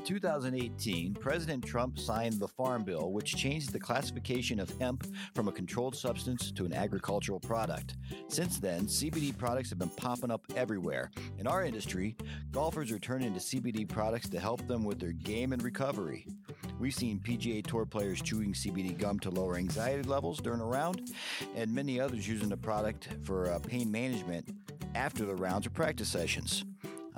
In 2018, President Trump signed the Farm Bill, which changed the classification of hemp from a controlled substance to an agricultural product. Since then, CBD products have been popping up everywhere. In our industry, golfers are turning to CBD products to help them with their game and recovery. We've seen PGA Tour players chewing CBD gum to lower anxiety levels during a round, and many others using the product for uh, pain management after the rounds or practice sessions.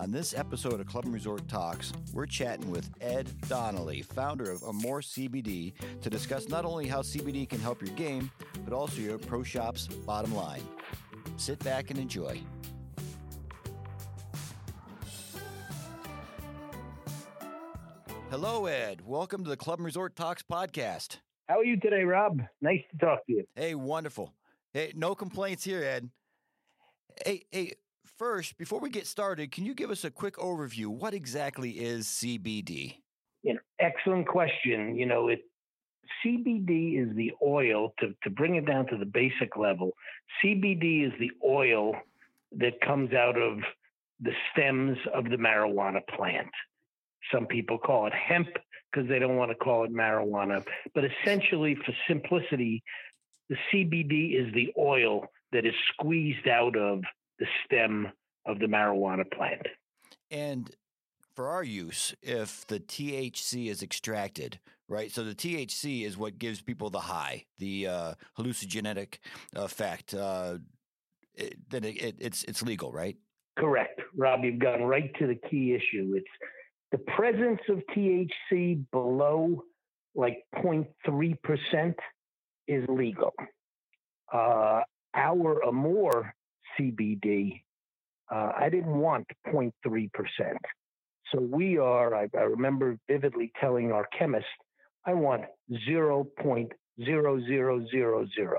On this episode of Club and Resort Talks, we're chatting with Ed Donnelly, founder of Amour CBD, to discuss not only how CBD can help your game, but also your pro shop's bottom line. Sit back and enjoy. Hello, Ed. Welcome to the Club and Resort Talks podcast. How are you today, Rob? Nice to talk to you. Hey, wonderful. Hey, no complaints here, Ed. Hey, hey, first, before we get started, can you give us a quick overview? What exactly is CBD? You know, excellent question. You know, it CBD is the oil to, to bring it down to the basic level. CBD is the oil that comes out of the stems of the marijuana plant. Some people call it hemp because they don't want to call it marijuana. But essentially, for simplicity, the CBD is the oil that is squeezed out of the stem of the marijuana plant. And for our use, if the THC is extracted, right? So the THC is what gives people the high, the uh, hallucinogenic effect. Uh, it, then it, it, it's it's legal, right? Correct, Rob. You've gone right to the key issue. It's the presence of THC below like 0.3% is legal. Uh, our Amour CBD, uh, I didn't want 0.3%. So we are, I, I remember vividly telling our chemist, I want 0.0000.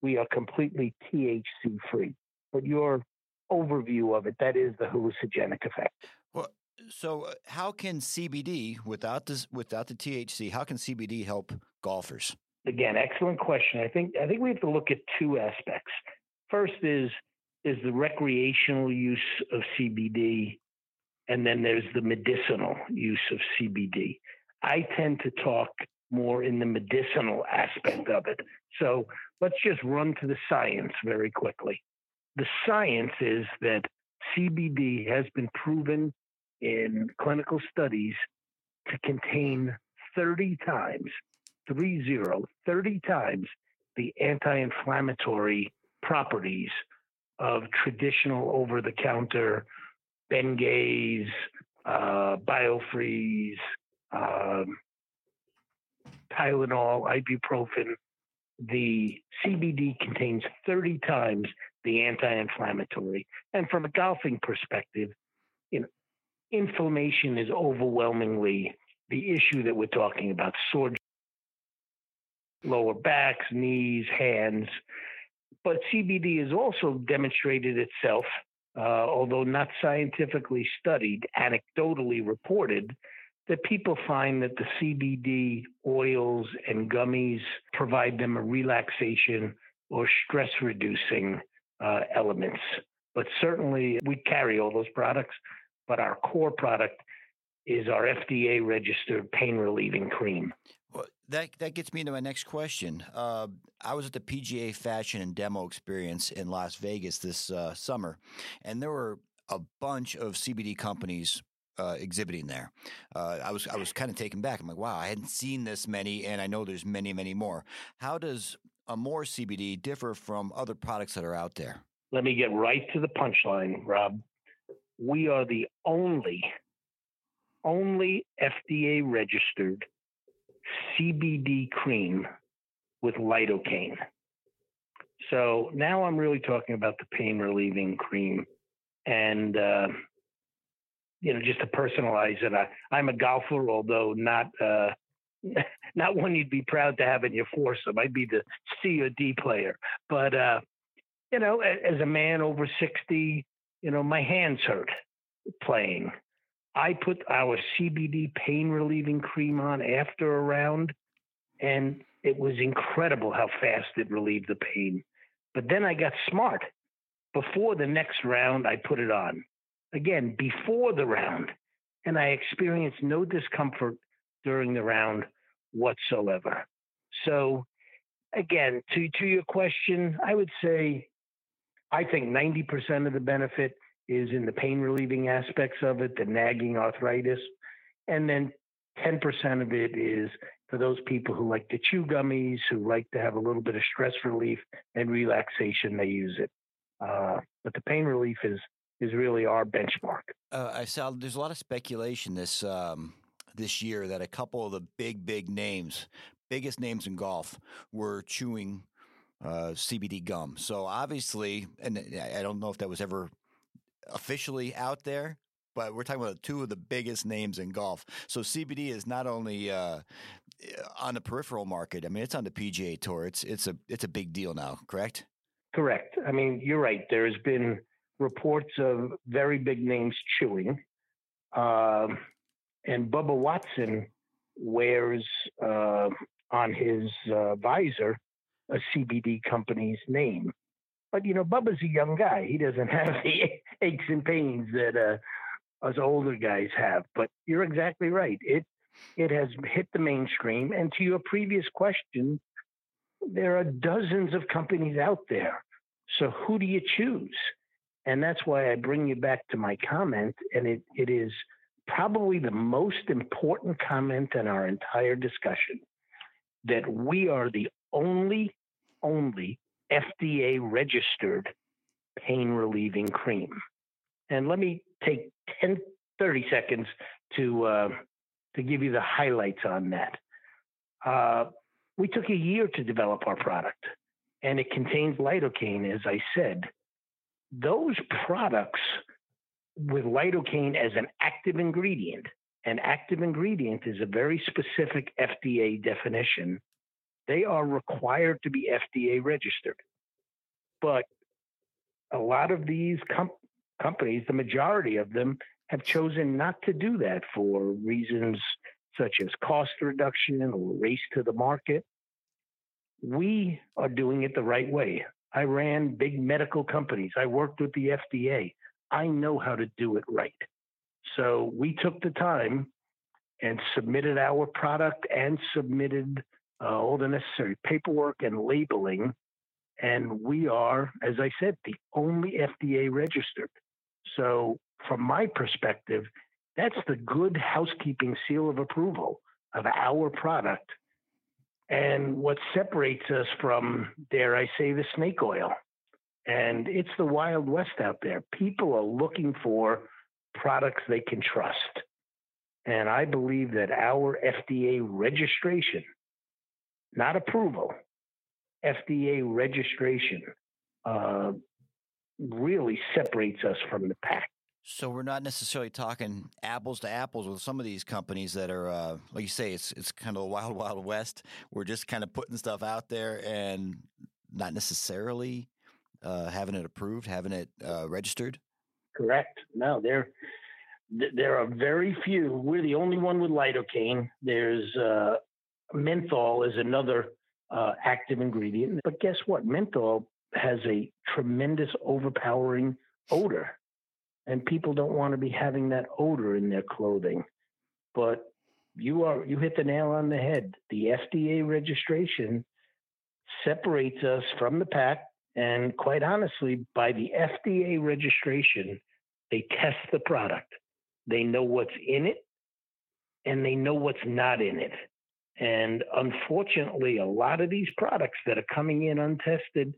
We are completely THC free. But your overview of it, that is the hallucinogenic effect. Well, so uh, how can CBD without this without the THC, how can CBD help golfers? Again, excellent question. I think I think we have to look at two aspects. First is is the recreational use of CBD, and then there's the medicinal use of CBD. I tend to talk more in the medicinal aspect of it. So let's just run to the science very quickly. The science is that CBD has been proven in clinical studies to contain 30 times, 30, 30 times the anti inflammatory properties of traditional over the counter Bengay, uh, Biofreeze, um, Tylenol, ibuprofen. The CBD contains 30 times the anti inflammatory. And from a golfing perspective, you know, inflammation is overwhelmingly the issue that we're talking about sore lower backs, knees, hands. But CBD has also demonstrated itself, uh, although not scientifically studied, anecdotally reported, that people find that the CBD oils and gummies provide them a relaxation or stress reducing uh, elements. But certainly we carry all those products but our core product is our FDA registered pain relieving cream. That that gets me into my next question. Uh, I was at the PGA Fashion and Demo Experience in Las Vegas this uh, summer, and there were a bunch of CBD companies uh, exhibiting there. Uh, I was I was kind of taken back. I'm like, wow, I hadn't seen this many, and I know there's many, many more. How does Amour CBD differ from other products that are out there? Let me get right to the punchline, Rob we are the only, only FDA registered CBD cream with lidocaine. So now I'm really talking about the pain relieving cream. And, uh, you know, just to personalize it, I, I'm a golfer, although not uh, not one you'd be proud to have in your foursome. I'd be the C or D player. But, uh, you know, as a man over 60, you know, my hands hurt playing. I put our CBD pain relieving cream on after a round, and it was incredible how fast it relieved the pain. But then I got smart. Before the next round, I put it on. Again, before the round. and I experienced no discomfort during the round whatsoever. So, again, to, to your question, I would say I think 90% of the benefit is in the pain relieving aspects of it, the nagging arthritis. And then 10% of it is for those people who like to chew gummies, who like to have a little bit of stress relief and relaxation, they use it. Uh, but the pain relief is is really our benchmark. Uh, I saw there's a lot of speculation this um, this year that a couple of the big big names, biggest names in golf, were chewing uh, CBD gum. So obviously, and I don't know if that was ever officially out there, but we're talking about two of the biggest names in golf. So CBD is not only uh, on the peripheral market. I mean, it's on the PGA Tour. It's it's a it's a big deal now. Correct. Correct. I mean, you're right. There's been reports of very big names chewing, uh, and Bubba Watson wears uh, on his uh, visor a CBD company's name. But you know, Bubba's a young guy. He doesn't have the aches and pains that uh, us older guys have. But you're exactly right. It it has hit the mainstream. And to your previous question, there are dozens of companies out there. So who do you choose? And that's why I bring you back to my comment. And it, it is probably the most important comment in our entire discussion that we are the only, only FDA registered pain relieving cream. And let me take 10, 30 seconds to, uh, to give you the highlights on that. Uh, we took a year to develop our product, and it contains lidocaine, as I said. Those products with lidocaine as an active ingredient, an active ingredient is a very specific FDA definition they are required to be FDA registered. But a lot of these com- companies, the majority of them, have chosen not to do that for reasons such as cost reduction or race to the market. We are doing it the right way. I ran big medical companies. I worked with the FDA. I know how to do it right. So we took the time and submitted our product and submitted uh, all the necessary paperwork and labeling. And we are, as I said, the only FDA registered. So, from my perspective, that's the good housekeeping seal of approval of our product. And what separates us from, dare I say, the snake oil. And it's the Wild West out there. People are looking for products they can trust. And I believe that our FDA registration not approval, FDA registration uh, really separates us from the pack. So we're not necessarily talking apples to apples with some of these companies that are, uh, like you say, it's it's kind of a wild, wild west. We're just kind of putting stuff out there and not necessarily uh, having it approved, having it uh, registered. Correct. No, there there are very few. We're the only one with lidocaine. There's uh, menthol is another uh, active ingredient. But guess what? Menthol has a tremendous overpowering odor, and people don't want to be having that odor in their clothing. But you are you hit the nail on the head. The FDA registration separates us from the pack, and quite honestly, by the FDA registration, they test the product. They know what's in it, and they know what's not in it. And unfortunately, a lot of these products that are coming in untested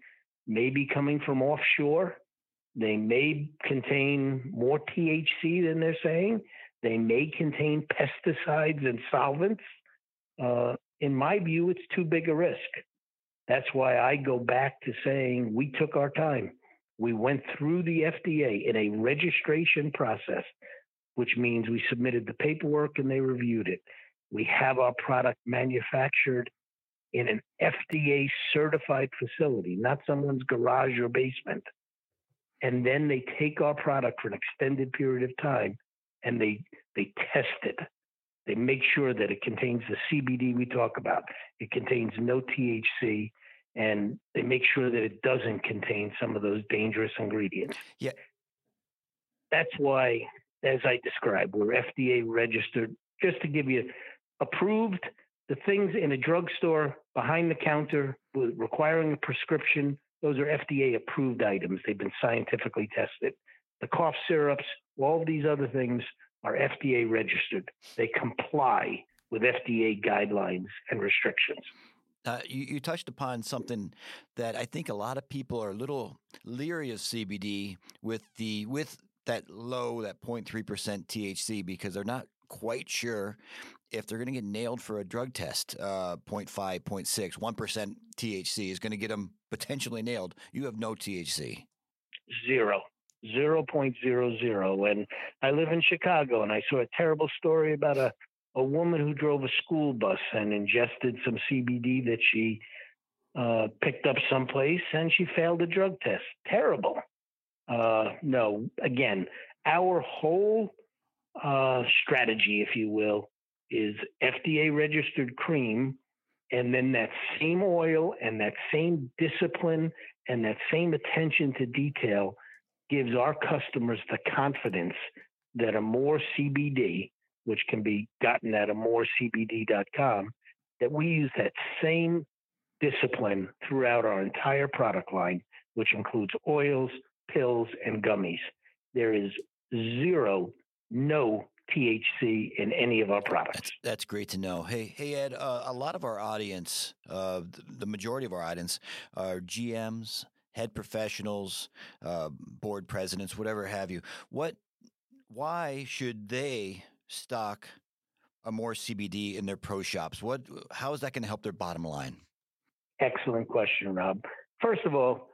may be coming from offshore. They may contain more THC than they're saying. They may contain pesticides and solvents. Uh, in my view, it's too big a risk. That's why I go back to saying we took our time. We went through the FDA in a registration process, which means we submitted the paperwork and they reviewed it. We have our product manufactured in an FDA certified facility, not someone's garage or basement. And then they take our product for an extended period of time and they they test it. They make sure that it contains the CBD we talk about. It contains no THC and they make sure that it doesn't contain some of those dangerous ingredients. Yeah. That's why as I described. We're FDA registered. Just to give you approved, the things in a drugstore behind the counter requiring a prescription, those are FDA approved items. They've been scientifically tested. The cough syrups, all of these other things are FDA registered. They comply with FDA guidelines and restrictions. Uh, you, you, touched upon something that I think a lot of people are a little leery of CBD with the with that low, that 0.3% THC, because they're not quite sure if they're going to get nailed for a drug test. Uh, 0.5, 0.6, 1% THC is going to get them potentially nailed. You have no THC. Zero. 0.00. And I live in Chicago, and I saw a terrible story about a, a woman who drove a school bus and ingested some CBD that she uh, picked up someplace, and she failed a drug test. Terrible. Uh, no, again, our whole uh, strategy, if you will, is FDA registered cream, and then that same oil and that same discipline and that same attention to detail gives our customers the confidence that Amour CBD, which can be gotten at amourcbd.com, that we use that same discipline throughout our entire product line, which includes oils, pills, and gummies. There is zero, no THC in any of our products. That's, that's great to know. Hey, hey Ed, uh, a lot of our audience, uh, the majority of our audience, are GMs, head professionals, uh, board presidents, whatever have you. What, why should they stock Amour CBD in their pro shops? What, how is that going to help their bottom line? Excellent question, Rob. First of all,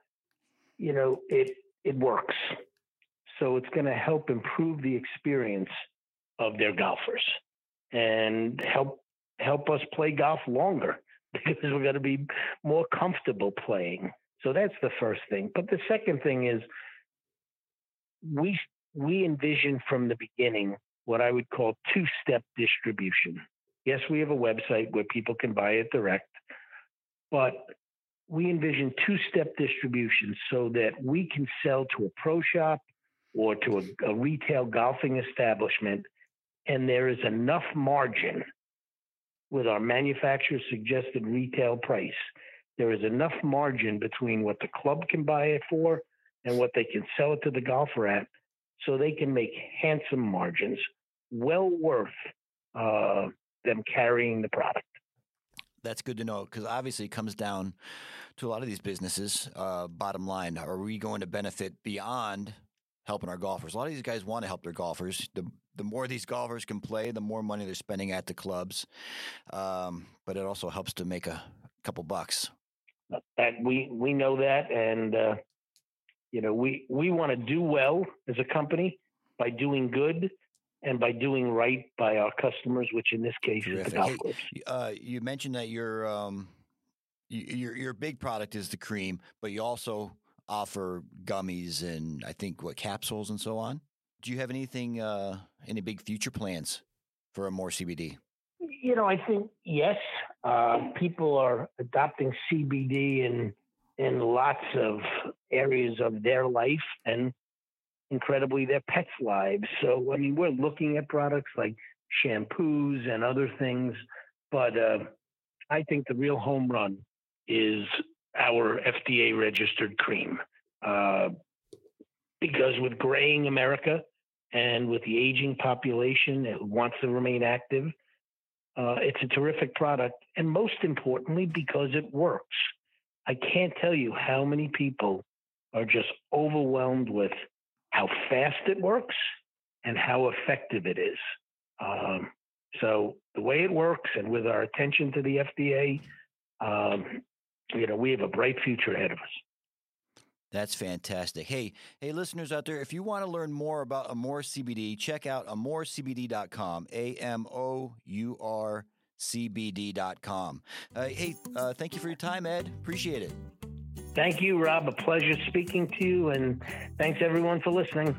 you know it it works, so it's going to help improve the experience of their golfers and help help us play golf longer because we're going to be more comfortable playing. So that's the first thing. But the second thing is we we envision from the beginning what I would call two-step distribution. Yes, we have a website where people can buy it direct, but we envision two-step distribution so that we can sell to a pro shop or to a, a retail golfing establishment and there is enough margin with our manufacturer suggested retail price. There is enough margin between what the club can buy it for and what they can sell it to the golfer at, so they can make handsome margins, well worth uh, them carrying the product. That's good to know because obviously it comes down to a lot of these businesses. Uh, bottom line, are we going to benefit beyond helping our golfers? A lot of these guys want to help their golfers. The the more these golfers can play, the more money they're spending at the clubs. Um, but it also helps to make a couple bucks. And we we know that, and uh, you know we we want to do well as a company by doing good and by doing right by our customers, which in this case Terrific. is the golf clubs. Hey, uh, you mentioned that your um, your your big product is the cream, but you also offer gummies and I think what capsules and so on. Do you have anything, uh, any big future plans for more CBD? You know, I think yes. Uh, people are adopting CBD in in lots of areas of their life and incredibly their pets' lives. So, I mean, we're looking at products like shampoos and other things, but uh, I think the real home run is our FDA registered cream. Uh, because with graying America and with the aging population that wants to remain active, uh, it's a terrific product. And most importantly, because it works. I can't tell you how many people are just overwhelmed with how fast it works and how effective it is. Um, so the way it works and with our attention to the FDA, um, you know, we have a bright future ahead of us. That's fantastic. Hey, hey, listeners out there, if you want to learn more about Amour CBD, check out amourcbd.com. A M O U R CBD.com. Uh, hey, uh, thank you for your time, Ed. Appreciate it. Thank you, Rob. A pleasure speaking to you, and thanks everyone for listening.